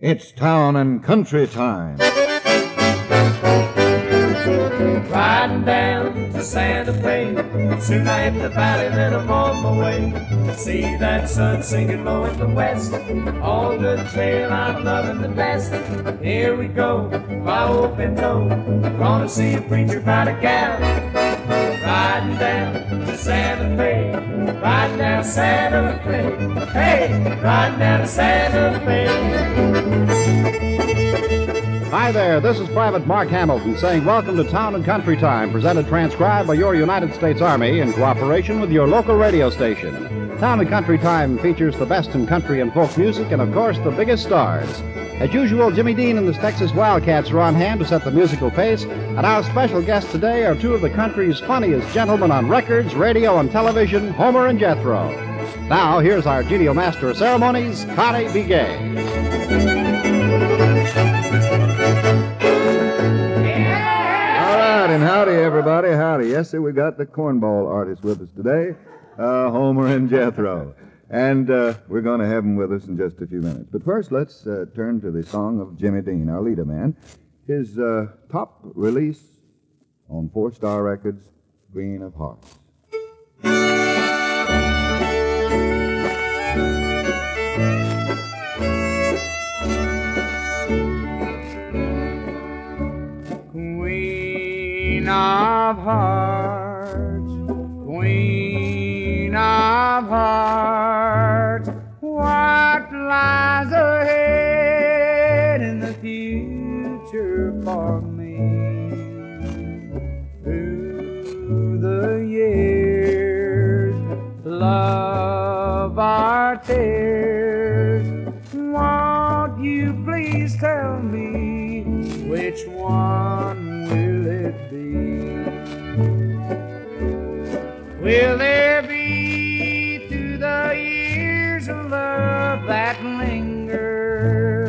It's town and country time. Riding down to Santa Fe. Soon I hit the valley, then I'm on my way. See that sun sinking low in the west. On the trail I'm loving the best. Here we go, my open toe. Gonna see a preacher about a gal. Riding down to Santa Fe. Riding down Santa Fe. Hey, riding down to Santa Fe. Hi there, this is Private Mark Hamilton saying welcome to Town and Country Time, presented transcribed by your United States Army in cooperation with your local radio station. Town and Country Time features the best in country and folk music and, of course, the biggest stars. As usual, Jimmy Dean and the Texas Wildcats are on hand to set the musical pace, and our special guests today are two of the country's funniest gentlemen on records, radio, and television, Homer and Jethro. Now, here's our genial master of ceremonies, Connie B. howdy, everybody. Howdy. Yes, sir, we got the cornball artist with us today, uh, Homer and Jethro. And uh, we're going to have them with us in just a few minutes. But first, let's uh, turn to the song of Jimmy Dean, our leader man. His uh, top release on Four Star Records, Queen of Hearts. Queen of Hearts, Queen of Hearts, what lies ahead in the future for me? Will there be to the years of love that linger?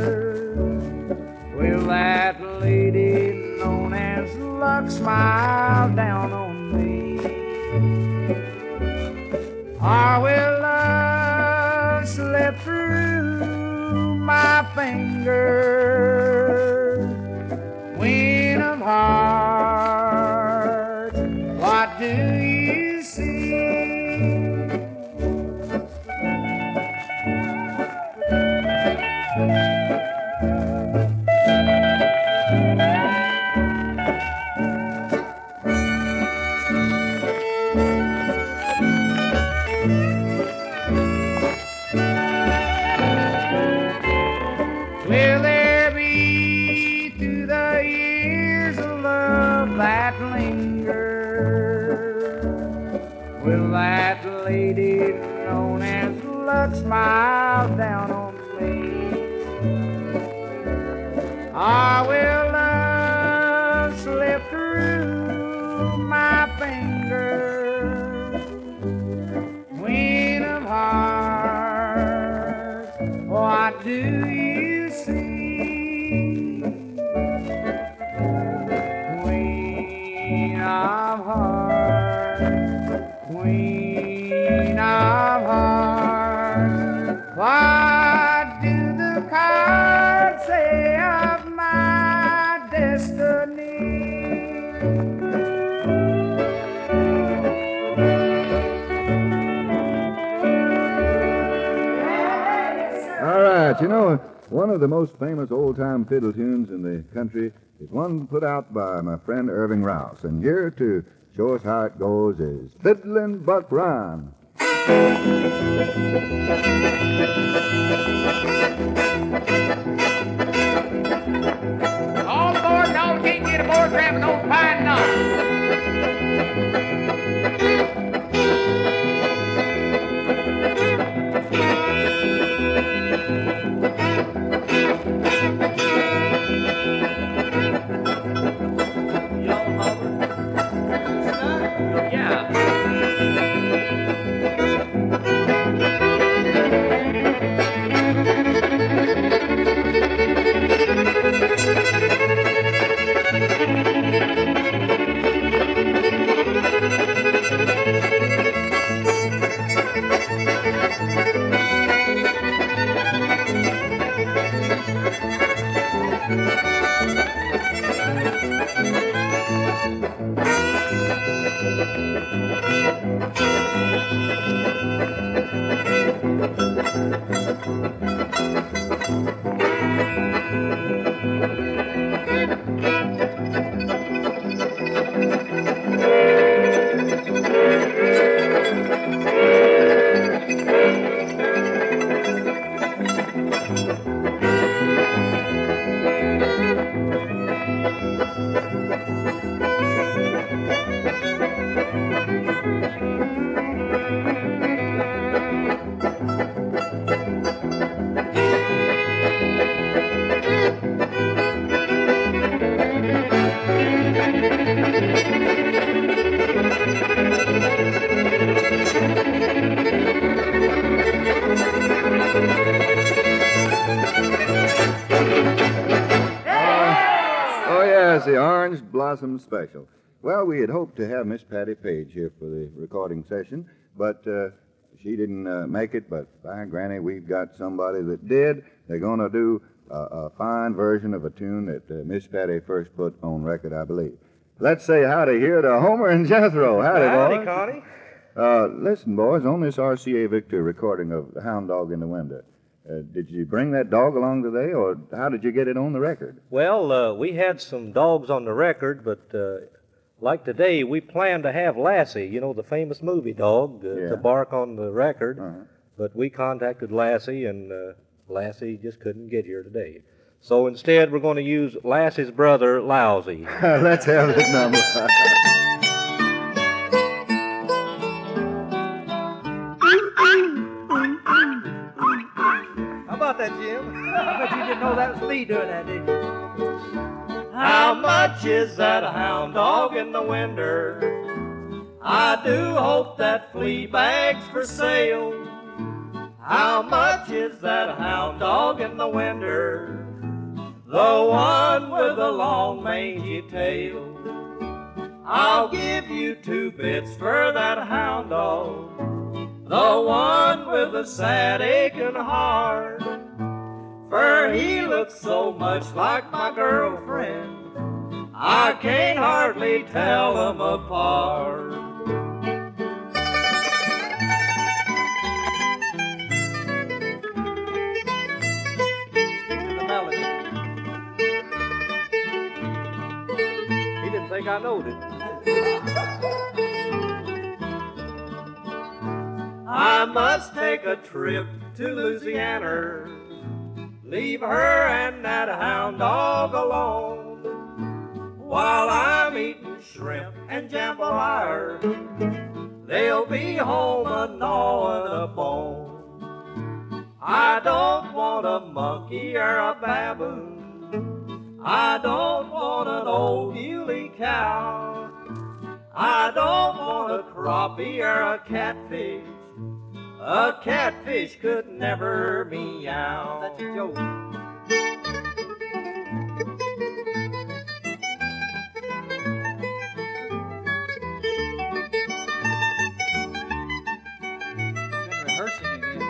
Will that lady known as luck smile down on me? Or will love slip through my fingers? Known as luck smile down on me? I will love slip through my fingers? Queen of hearts, what do you see? Queen of hearts, Queen you know, one of the most famous old time fiddle tunes in the country is one put out by my friend Ervin Rouse. And here to show us how it goes is Fiddlin' Buck Ryan. All aboard, and all can't get aboard, grabbing old pine knot. Yeah. Orange Blossom Special. Well, we had hoped to have Miss Patti Page here for the recording session, but uh, she didn't uh, make it. But by Granny, we've got somebody that did. They're going to do a, a fine version of a tune that uh, Miss Patti first put on record, I believe. Let's say howdy here to Homer and Jethro. Howdy, Howdy, boys. Connie. Uh, listen, boys, on this RCA Victor recording of the Hound Dog in the Window, uh, did you bring that dog along today, or how did you get it on the record? Well, uh, we had some dogs on the record, but uh, like today, we planned to have Lassie, you know, the famous movie dog, uh, Yeah. to bark on the record. Uh-huh. But we contacted Lassie, and uh, Lassie just couldn't get here today. So instead, we're going to use Lassie's brother, Lousy. Let's have this number. That, Jim? I bet you didn't know that was me doing that, did you? How much is that hound dog in the winter? I do hope that flea bag's for sale. How much is that hound dog in the winter? The one with the long mangy tail. I'll give you two bits for that hound dog. The one with the sad aching heart. For he looks so much like my girlfriend, I can't hardly tell them apart. The melody. He didn't think I knowed it. I must take a trip to Louisiana, leave her and that hound dog alone. While I'm eating shrimp and jambalaya, they'll be home a gnawing a bone. I don't want a monkey or a baboon. I don't want an old muley cow. I don't want a crappie or a catfish. A catfish could never meow. That's a joke. Been rehearsing again.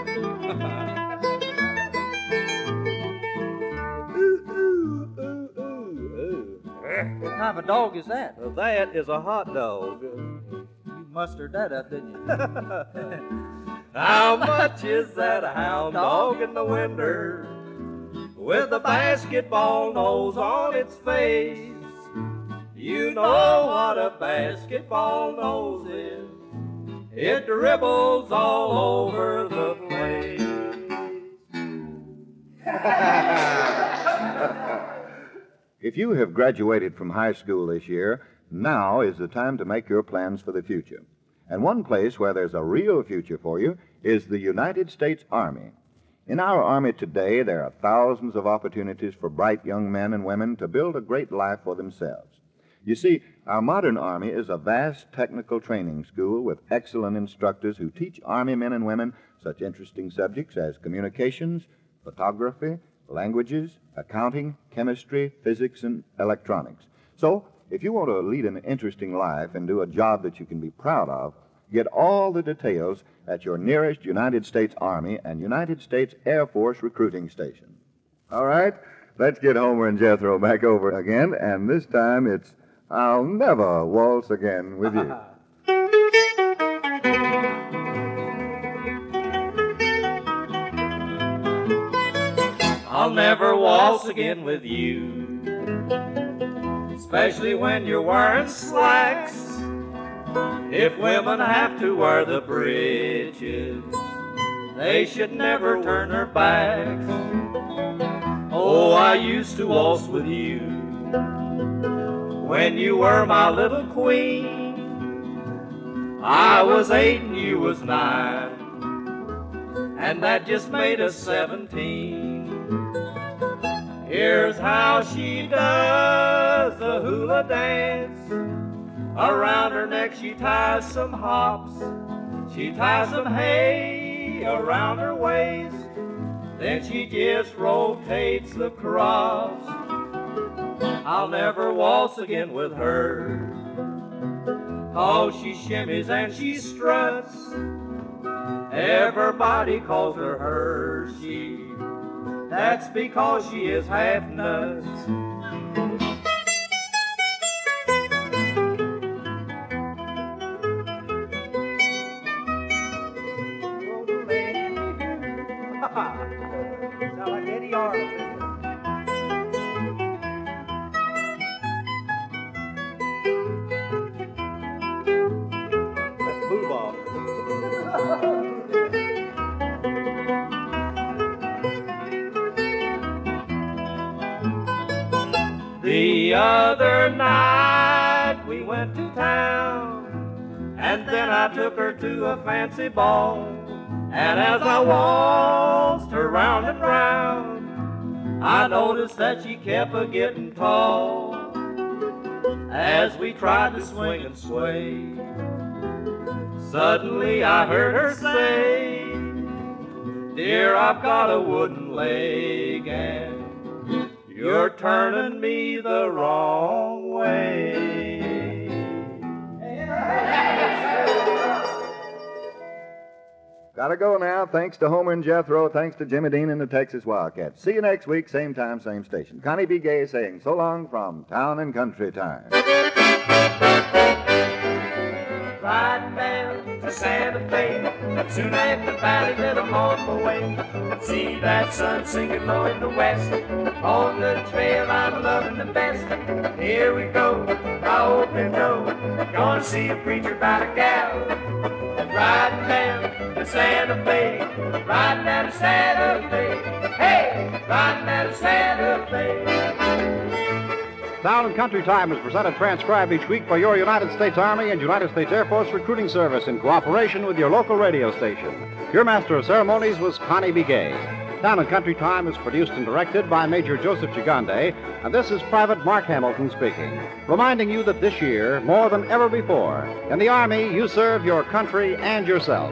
What kind of a dog is that? That is a hot dog. You mustered that up, didn't you? How much is that hound dog in the winter? With a basketball nose on its face. You know what a basketball nose is. It dribbles all over the place. If you have graduated from high school this year, now is the time to make your plans for the future. And one place where there's a real future for you is the United States Army. In our Army today, there are thousands of opportunities for bright young men and women to build a great life for themselves. You see, our modern Army is a vast technical training school with excellent instructors who teach Army men and women such interesting subjects as communications, photography, languages, accounting, chemistry, physics, and electronics. So, if you want to lead an interesting life and do a job that you can be proud of, get all the details at your nearest United States Army and United States Air Force recruiting station. All right, let's get Homer and Jethro back over again, and this time it's I'll never waltz again with you. I'll never waltz again with you. Especially when you're wearing slacks. If women have to wear the breeches, they should never turn their backs. Oh, I used to waltz with you when you were my little queen. I was eight and you was nine, and that just made us seventeen. Here's how she does hula dance. Around her neck she ties some hops. She ties some hay around her waist. Then she just rotates the crops. I'll never waltz again with her. Oh, she shimmies and she struts. Everybody calls her Hershey. That's because she is half nuts. Other night we went to town, and then I took her to a fancy ball. And as I waltzed her round and round, I noticed that she kept a getting tall. As we tried to swing and sway, suddenly I heard her say, Dear, I've got a wooden leg and you're turning me the wrong way. Gotta go now. Thanks to Homer and Jethro. Thanks to Jimmy Dean and the Texas Wildcats. See you next week, same time, same station. Connie B. Gay saying so long from Town and Country Time. Riding down to Santa Fe, soon after Valley, then I'm on my way. See that sun sinking low in the west, on the trail I'm loving the best. Here we go, I you know, gonna see a preacher about a gal. Riding down to Santa Fe, riding down to Santa Fe, hey, riding down to Santa Fe. Town and Country Time is presented transcribed each week by your United States Army and United States Air Force Recruiting Service in cooperation with your local radio station. Your master of ceremonies was Connie B. Gay. Town and Country Time is produced and directed by Major Joseph Gigande, and this is Private Mark Hamilton speaking, reminding you that this year, more than ever before, in the Army, you serve your country and yourself.